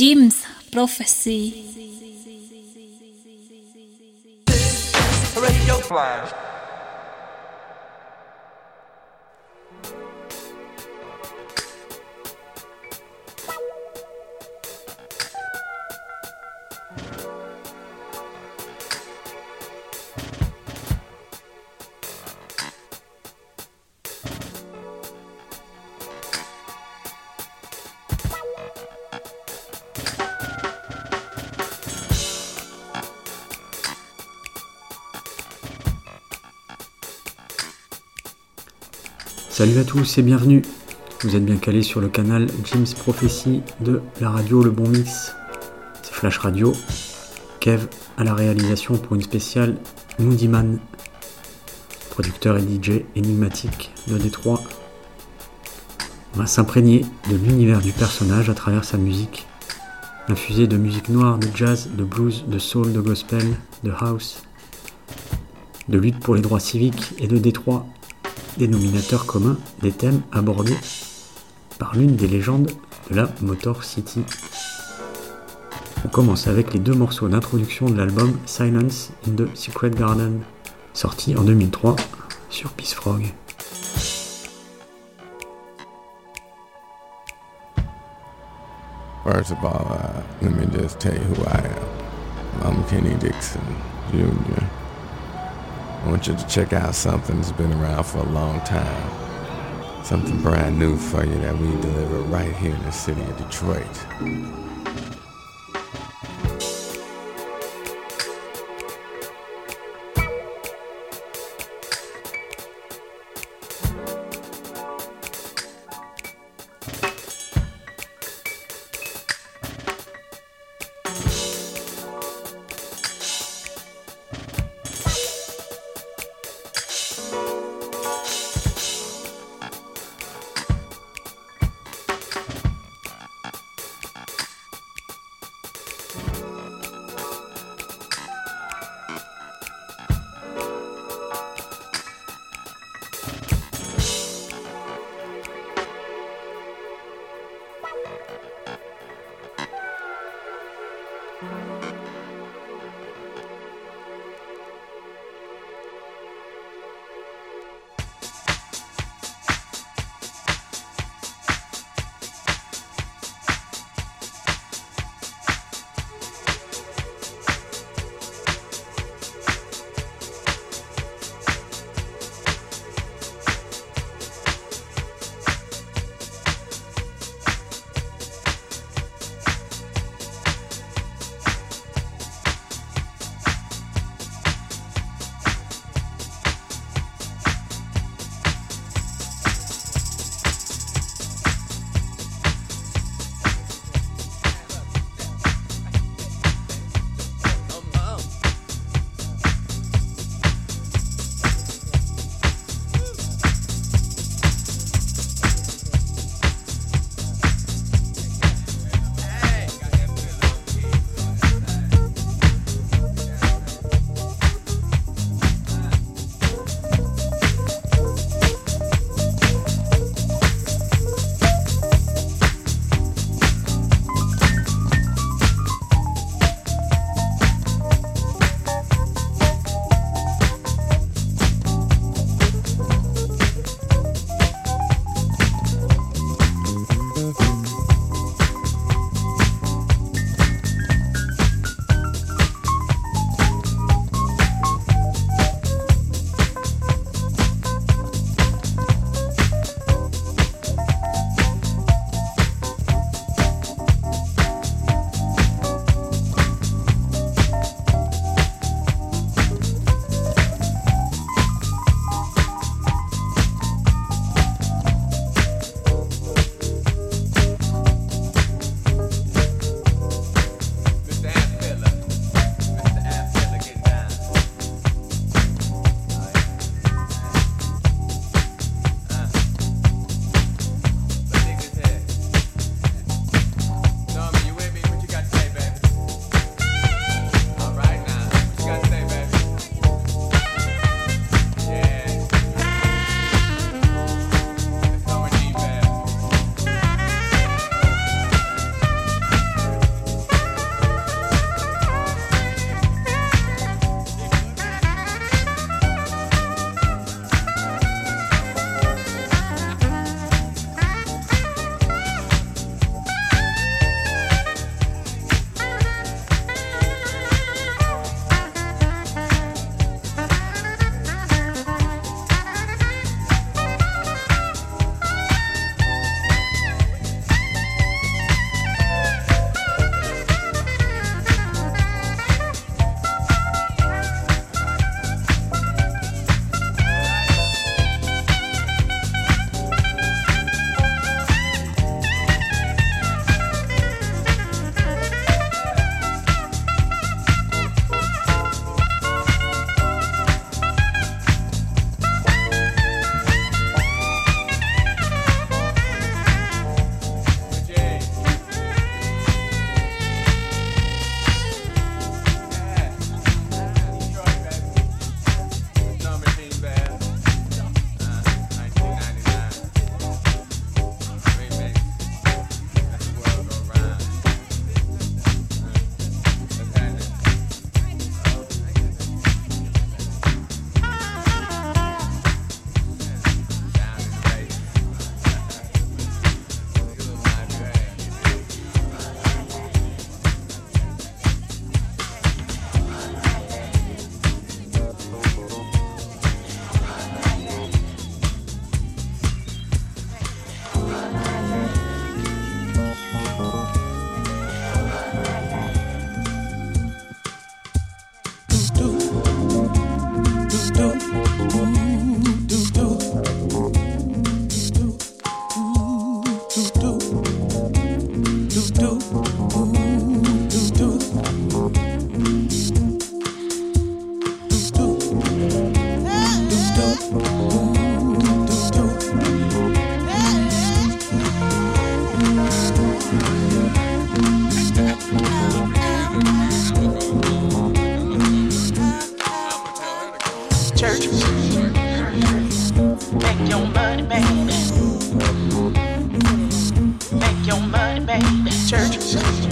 Jim's Prophecy. Salut à tous et bienvenue. Vous êtes bien calés sur le canal Jim's Prophecy de la radio Le Bon Mix. C'est Flash Radio. Kev à la réalisation pour une spéciale Moody Man, producteur et DJ énigmatique de Détroit. On va s'imprégner de l'univers du personnage à travers sa musique, infusée de musique noire, de jazz, de blues, de soul, de gospel, de house, de lutte pour les droits civiques et de Détroit dénominateur commun des thèmes abordés par l'une des légendes de la Motor City. On commence avec les deux morceaux d'introduction de l'album Silence in the Secret Garden, sorti en 2003 sur Peace Frog. First of all, uh, let me just tell you who I am. I'm Kenny Dixon Jr. I want you to check out something that's been around for a long time. Something brand new for you that we deliver right here in the city of Detroit. Shake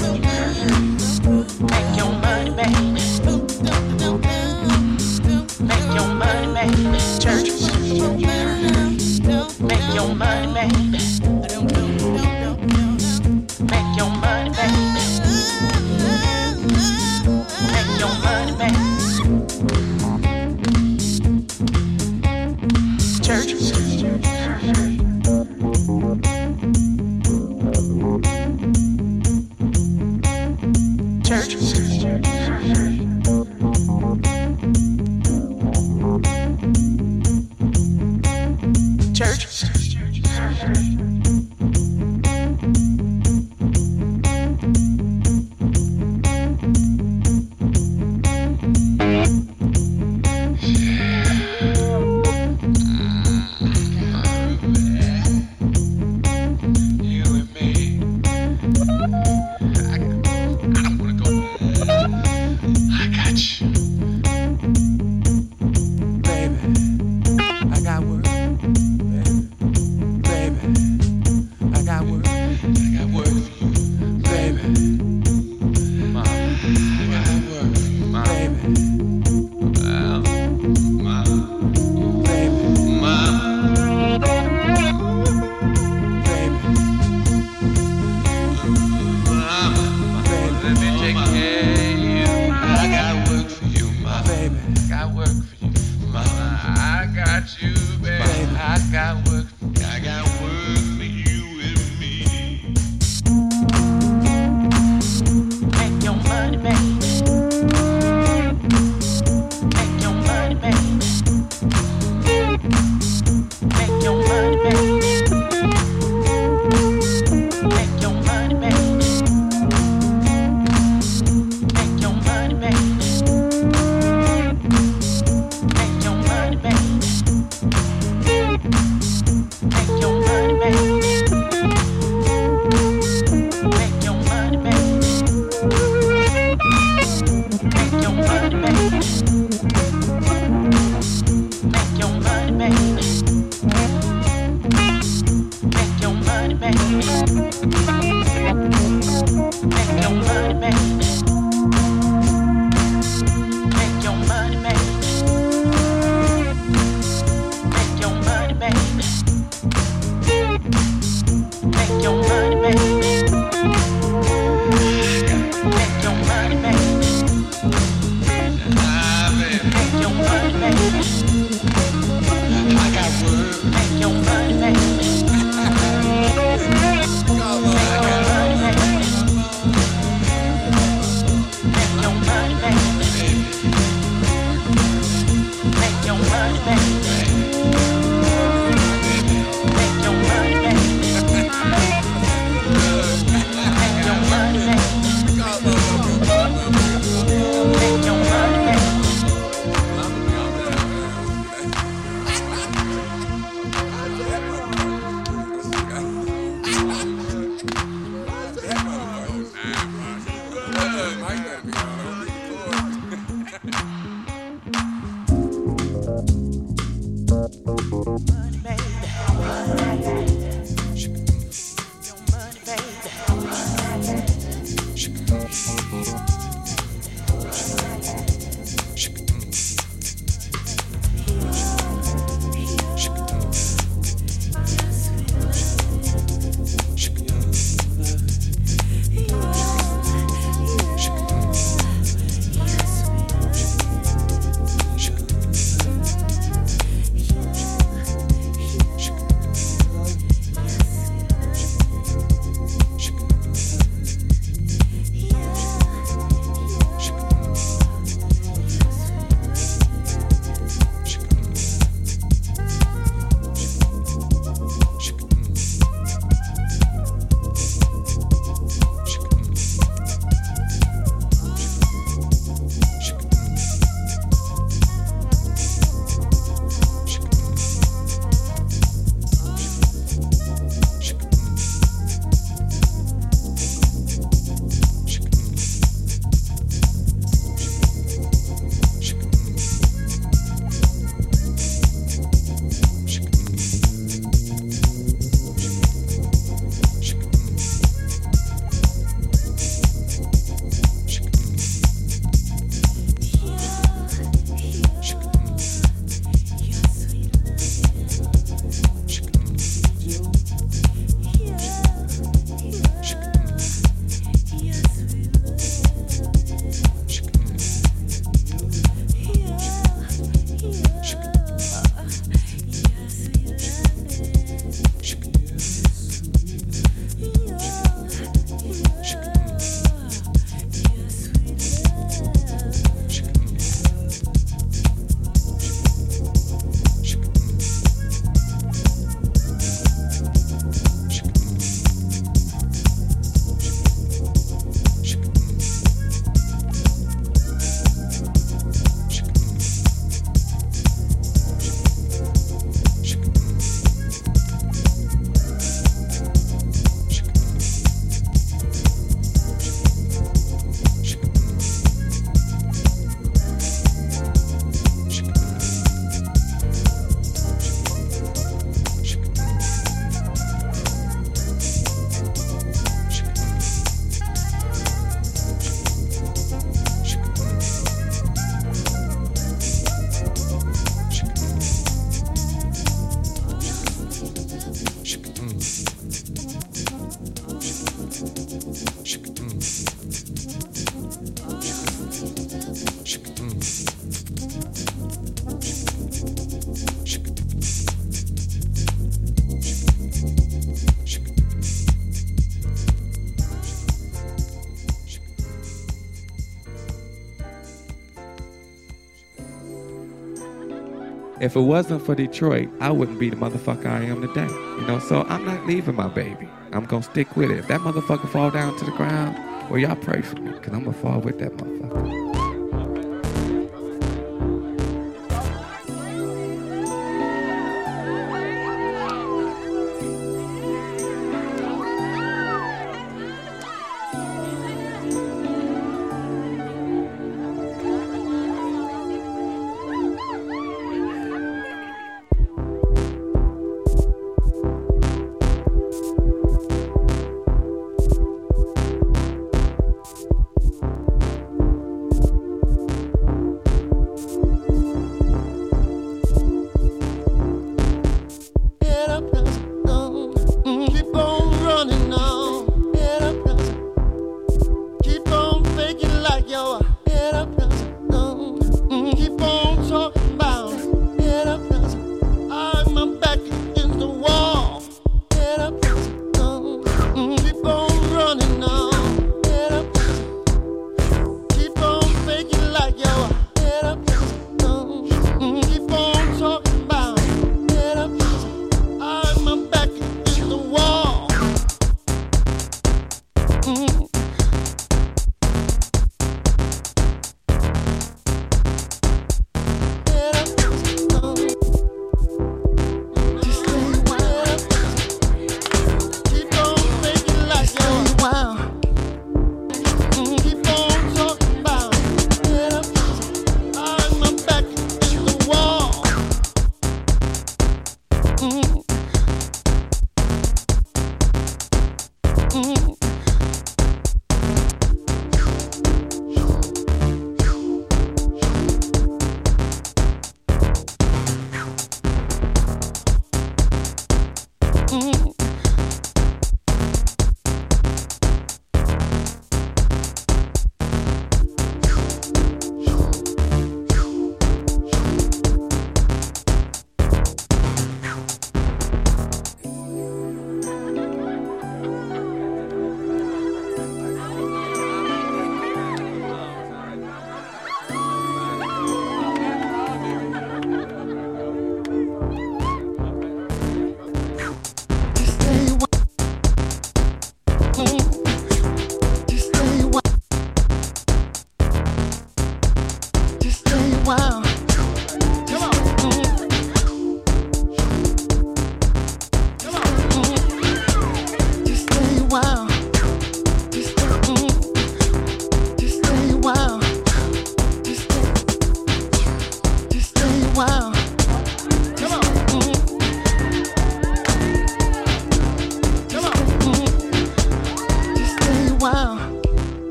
If it wasn't for Detroit, I wouldn't be the motherfucker I am today. You know, so I'm not leaving my baby. I'm gonna stick with it. If that motherfucker fall down to the ground, well, y'all pray for me, cause I'm gonna fall with that motherfucker.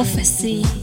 l'enfacer.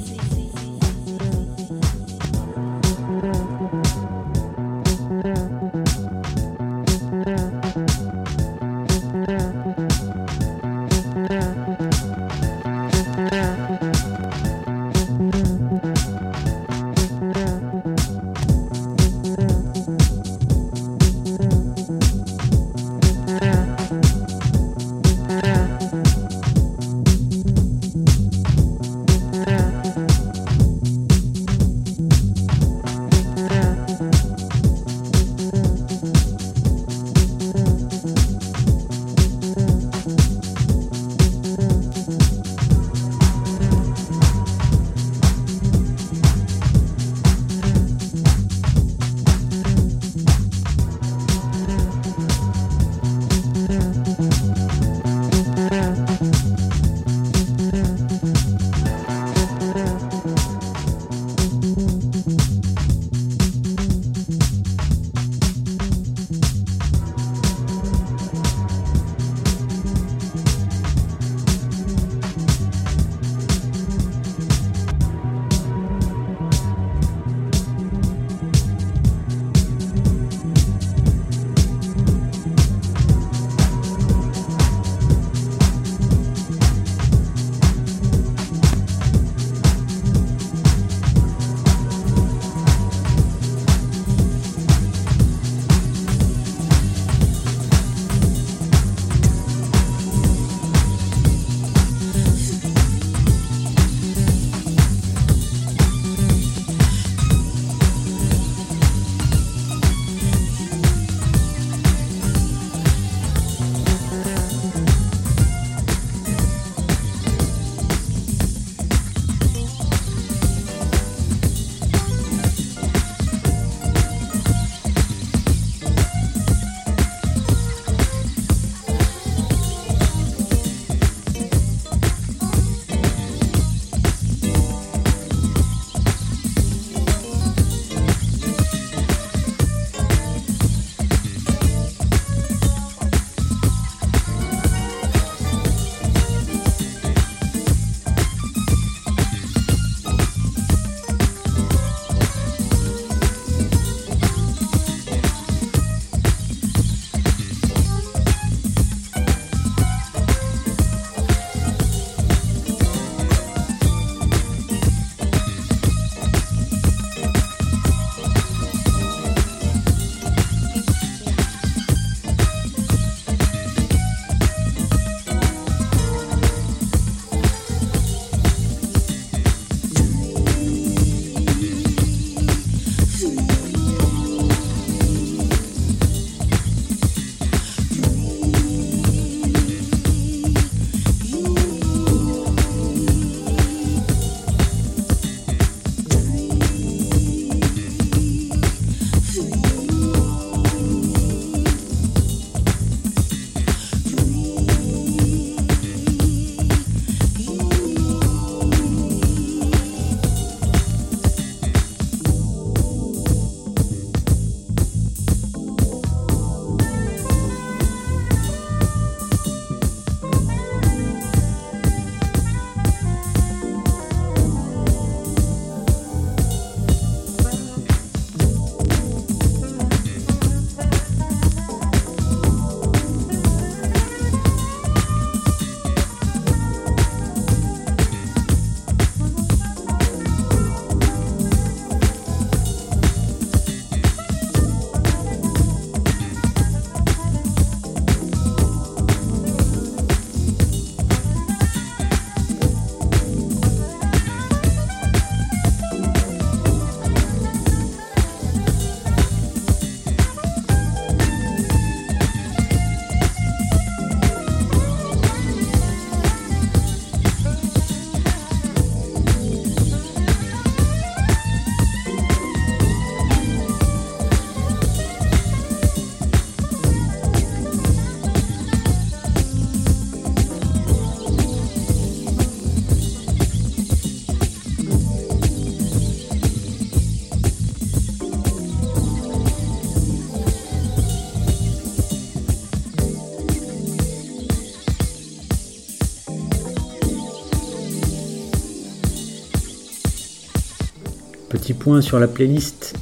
Sur la playlist.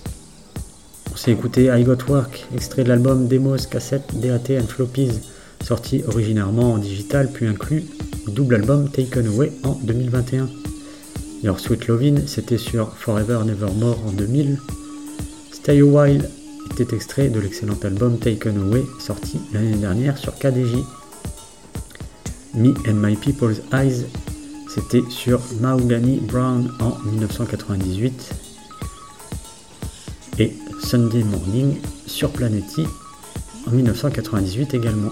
On s'est écouté I Got Work, extrait de l'album Demos, Cassette, DAT and Floppies, sorti originairement en digital puis inclus double album Taken Away en 2021. Your Sweet Lovin' c'était sur Forever Nevermore en 2000. Stay a While était extrait de l'excellent album Taken Away sorti l'année dernière sur KDJ. Me and My People's Eyes c'était sur Mahogany Brown en 1998 et Sunday Morning sur Planety en 1998 également.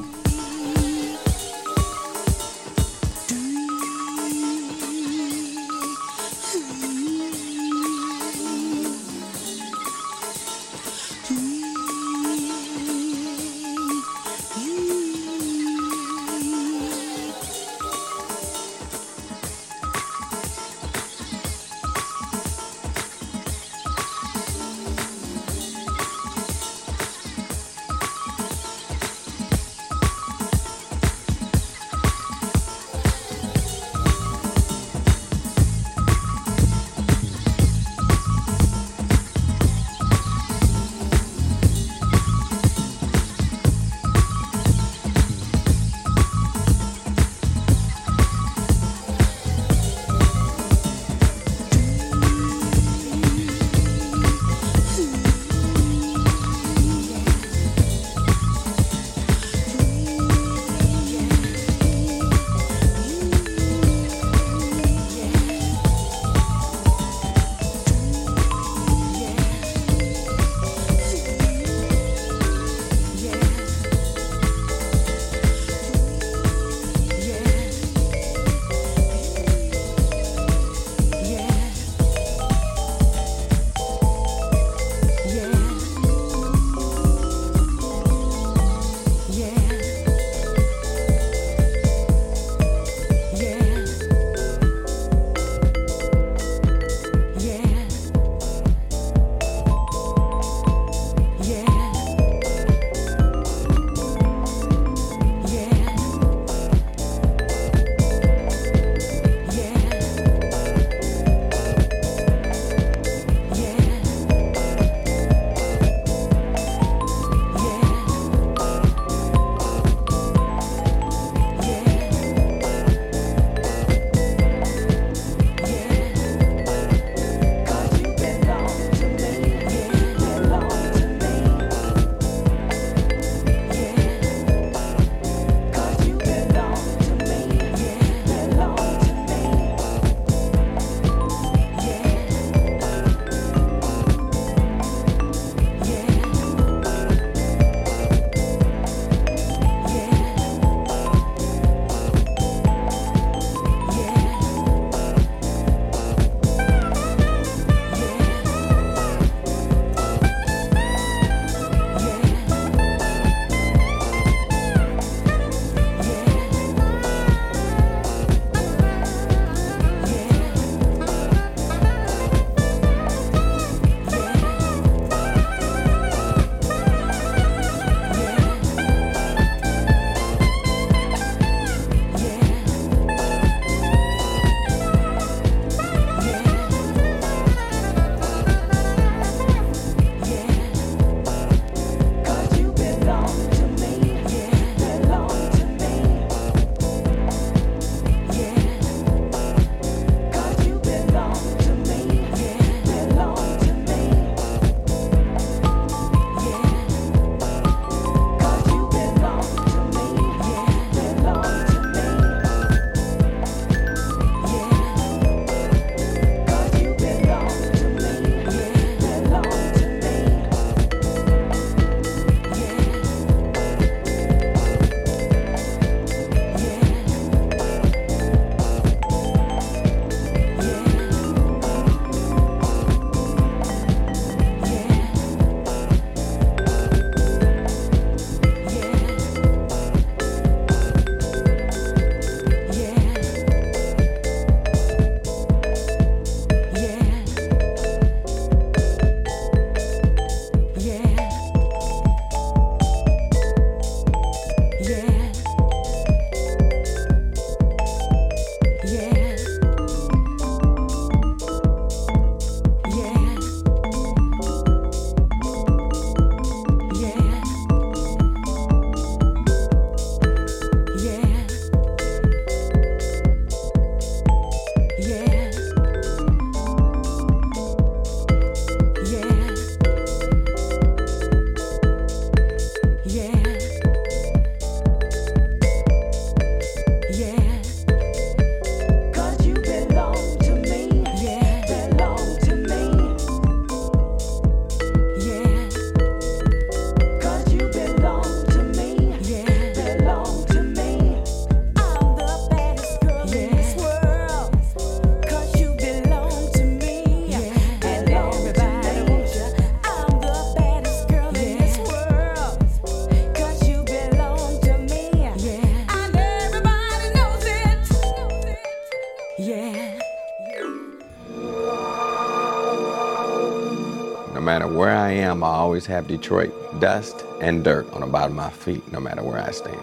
Matter where I am, I always have Detroit dust and dirt on the bottom of my feet, no matter where I stand.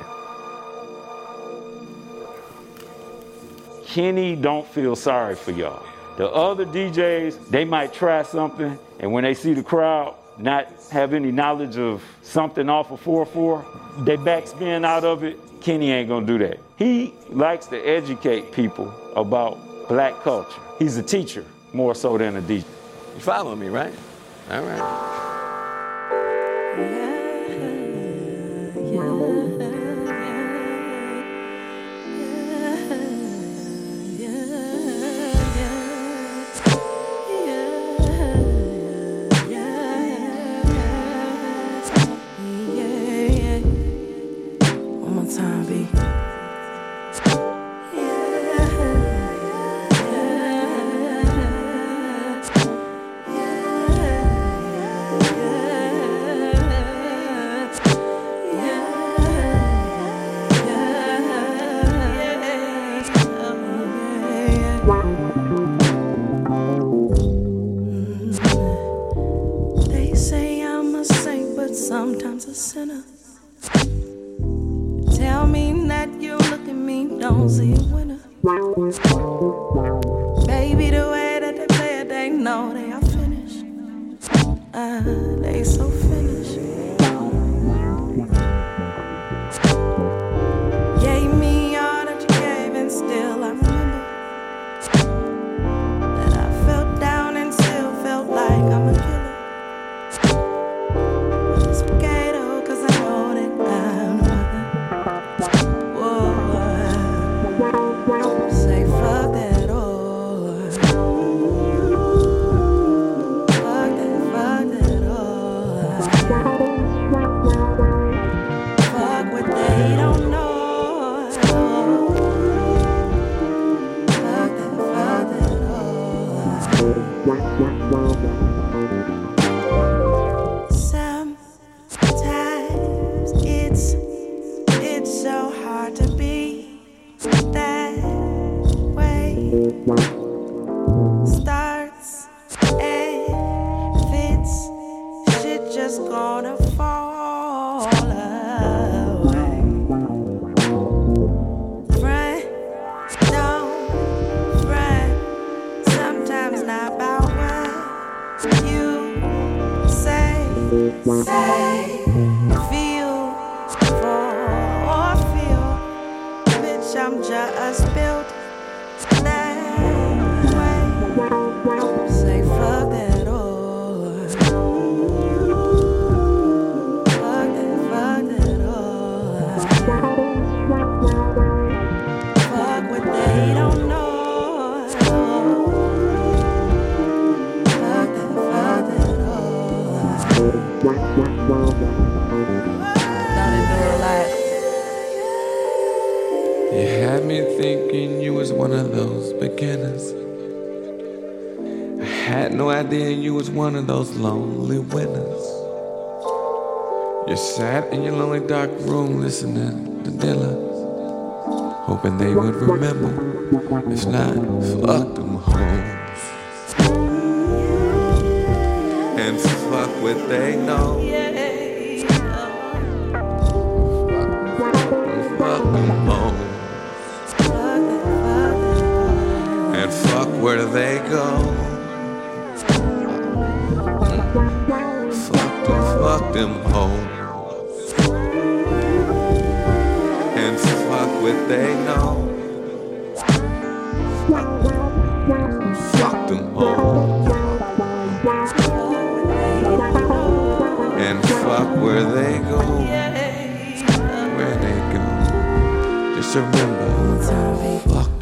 Kenny don't feel sorry for y'all. The other DJs, they might try something, and when they see the crowd not have any knowledge of something off of 4-4, they backspin out of it. Kenny ain't gonna do that. He likes to educate people about black culture. He's a teacher more so than a DJ. You follow me, right? All right. Listening to Dillons, hoping they would remember. If not, fuck them hoes. And fuck what they know. Fuck them hoes. And fuck where they go. Fuck them, fuck them hoes. What they know. Fuck them hoes. And fuck where they go. Where they go. Just remember, fuck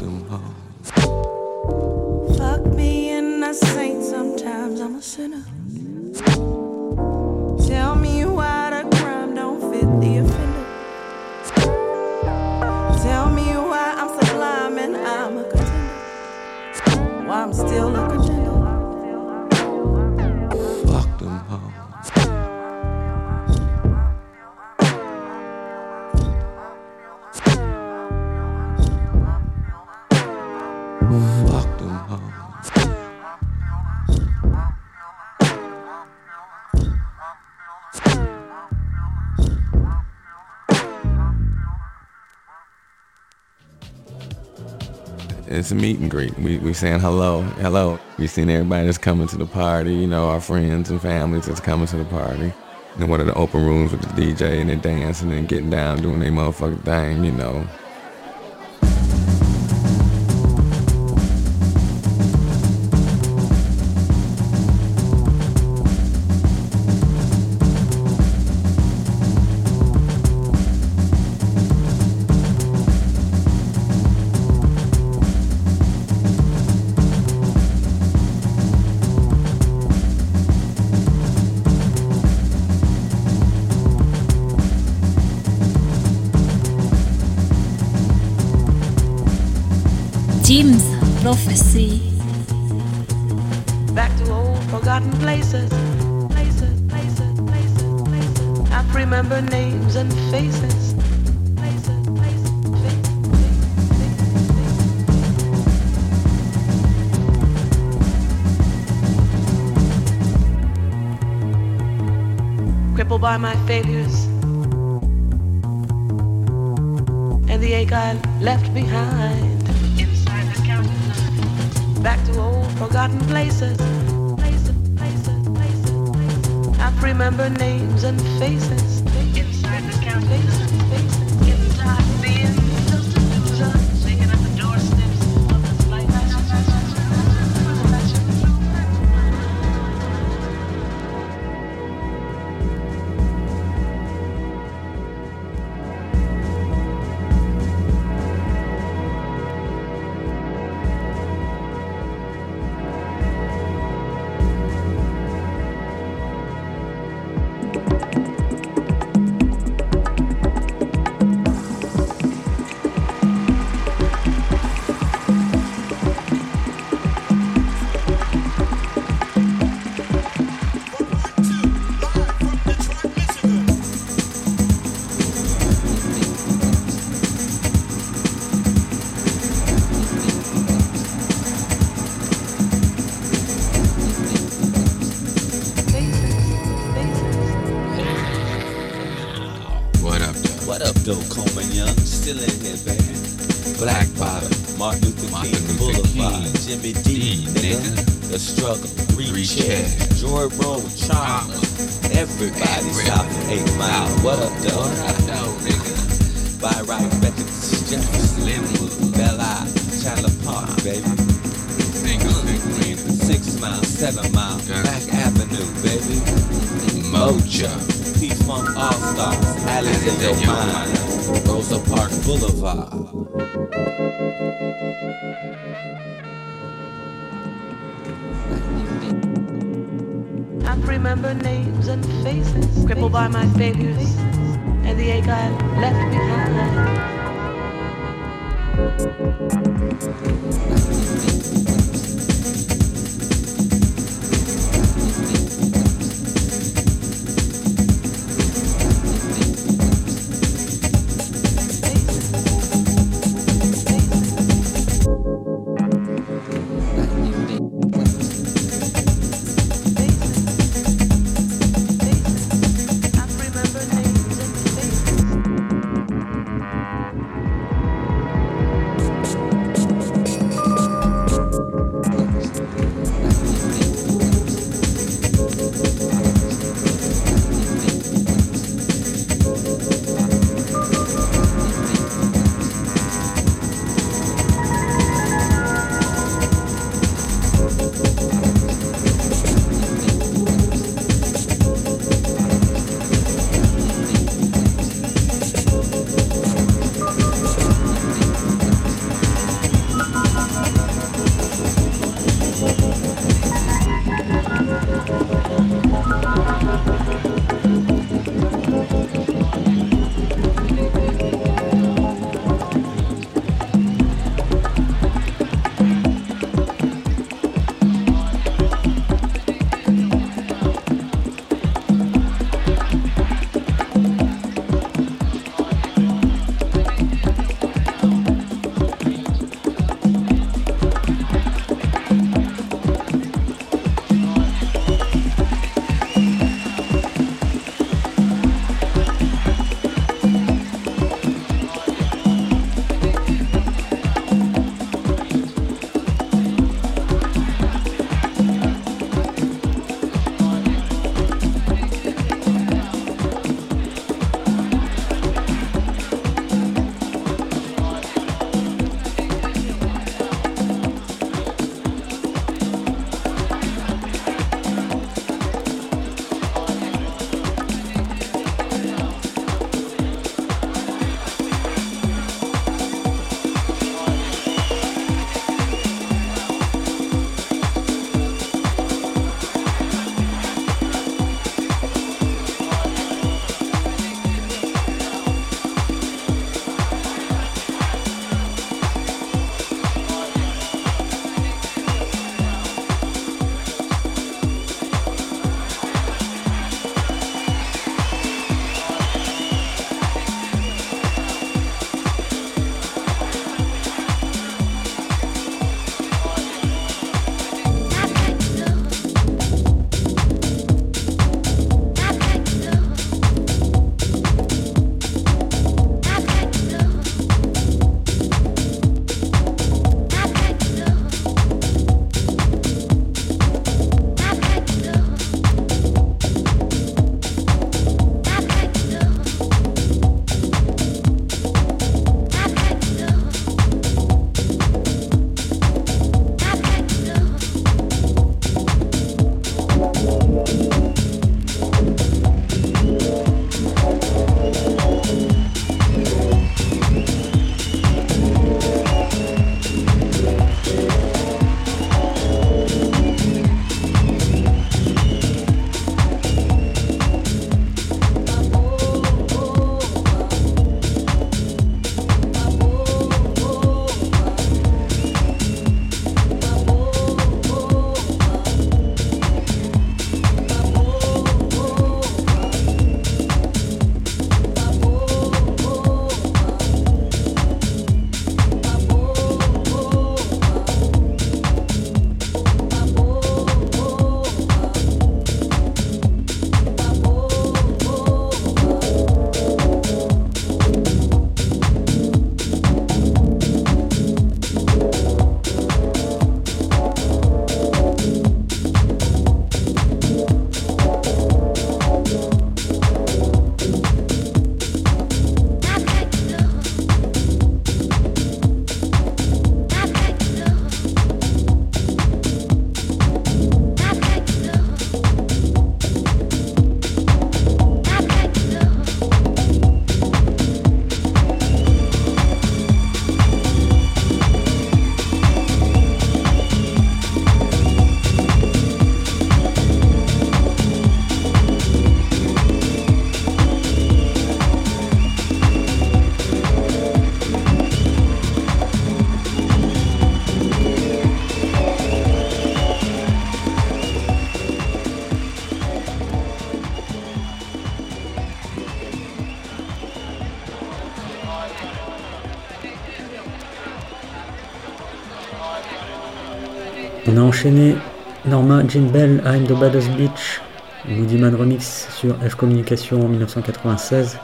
it's a meet and greet. We we saying hello, hello. We seen everybody that's coming to the party. You know, our friends and families that's coming to the party. And one of the open rooms with the DJ and they're dancing and getting down, doing their motherfucking thing. You know, prophecy. Back to old forgotten places. Places, places, places, places. I remember names and faces. Faces. Crippled by my failures and the ache I left behind. Forgotten places. Places, places, places. I remember names and faces. Jimmy D, nigga. The struggle, chairs, chairs. Joy Road, Charmer. Everybody of 8 Mile. What up, though? What up, though, nigga? By right, Beckett, Jefferson, Linwood. Belle Isle, Chandler Park, baby. Six Mile, Seven Mile. Mack Avenue, baby. Mojo. P-Funk All-Stars, Alice in your mind. Rosa Park Boulevard. Remember names and faces, crippled by my failures and the ache I left behind. enchaîner Norma Jean Bell, I'm the Baddest Beach, Woodyman Remix sur F Communication en 1996.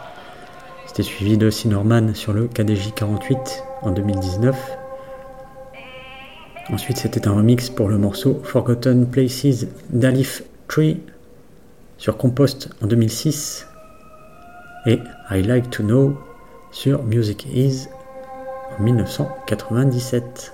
C'était suivi de Sinorman sur le KDJ 48 en 2019. Ensuite, c'était un remix pour le morceau Forgotten Places d'Alif Tree sur Compost en 2006 et I Like to Know sur Music Is en 1997.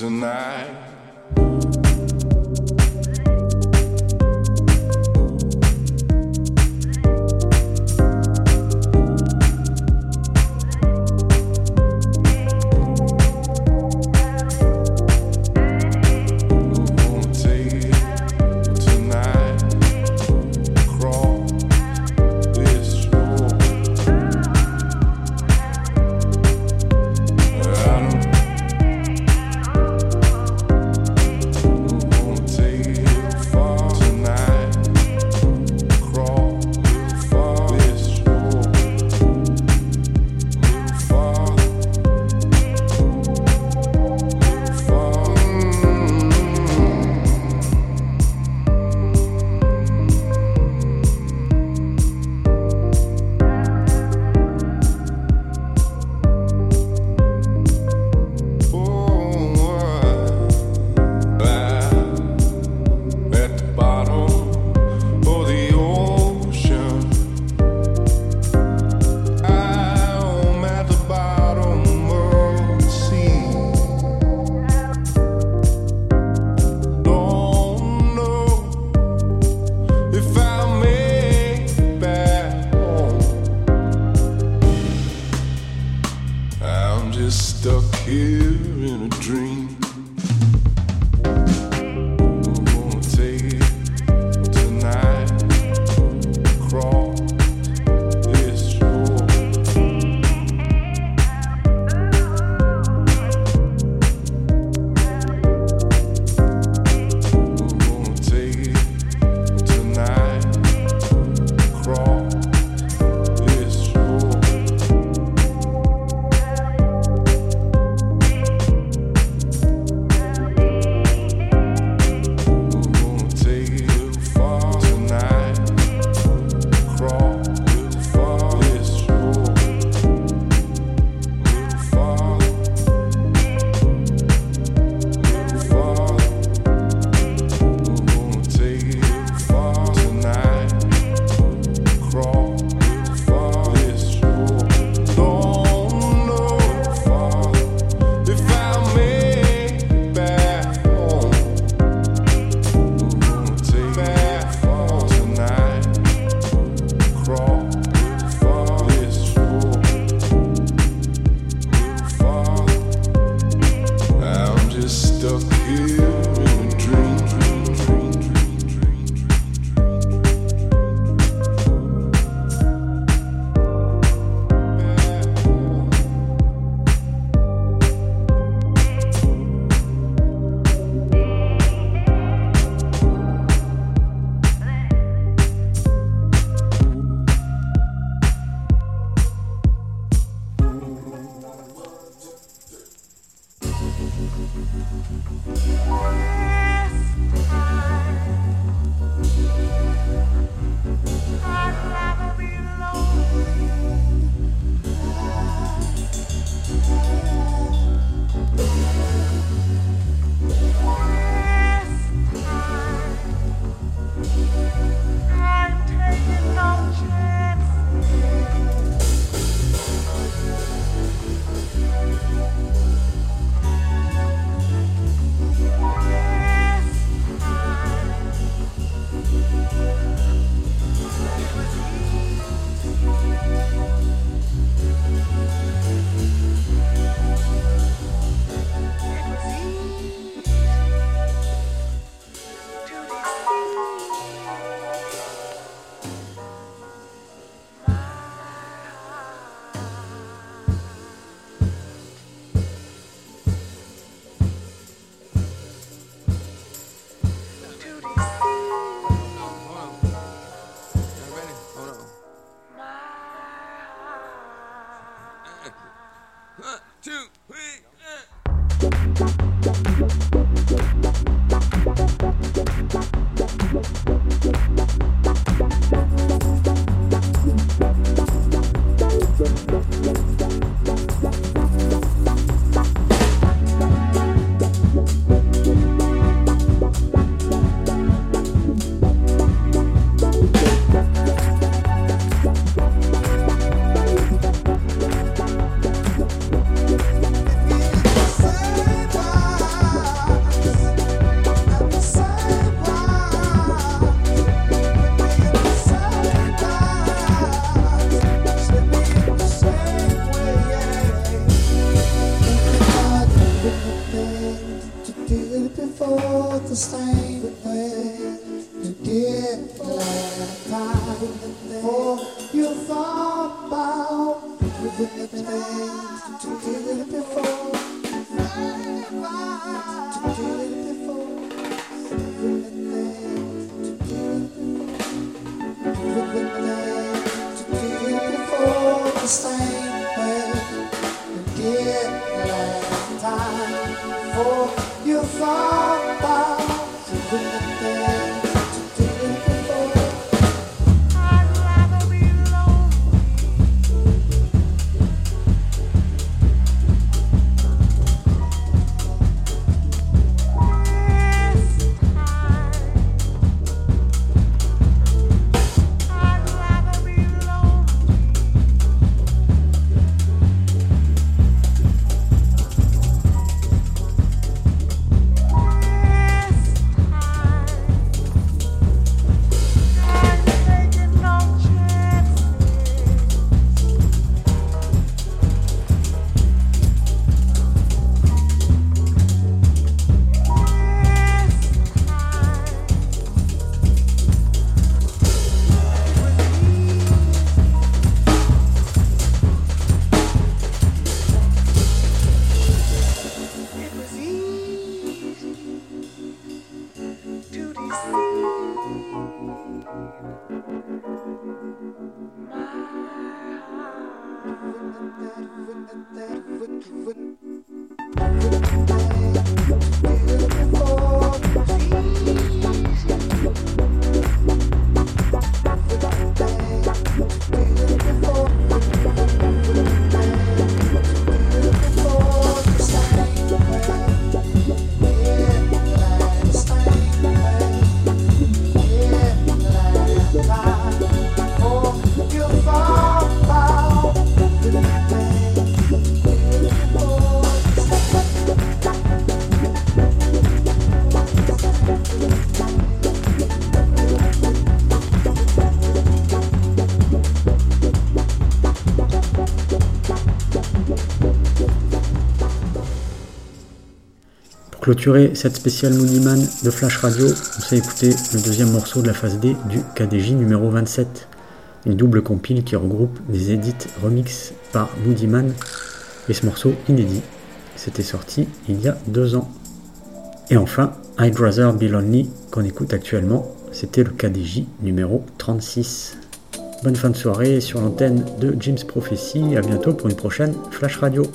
tonight. Clôturer cette spéciale Man de Flash Radio, on s'est écouté le deuxième morceau de la phase D du KDJ numéro 27, une double compile qui regroupe des edits remix par Man et ce morceau inédit. C'était sorti il y a deux ans. Et enfin, I'd Rather Be Lonely qu'on écoute actuellement, c'était le KDJ numéro 36. Bonne fin de soirée sur l'antenne de James Prophecy, à bientôt pour une prochaine Flash Radio.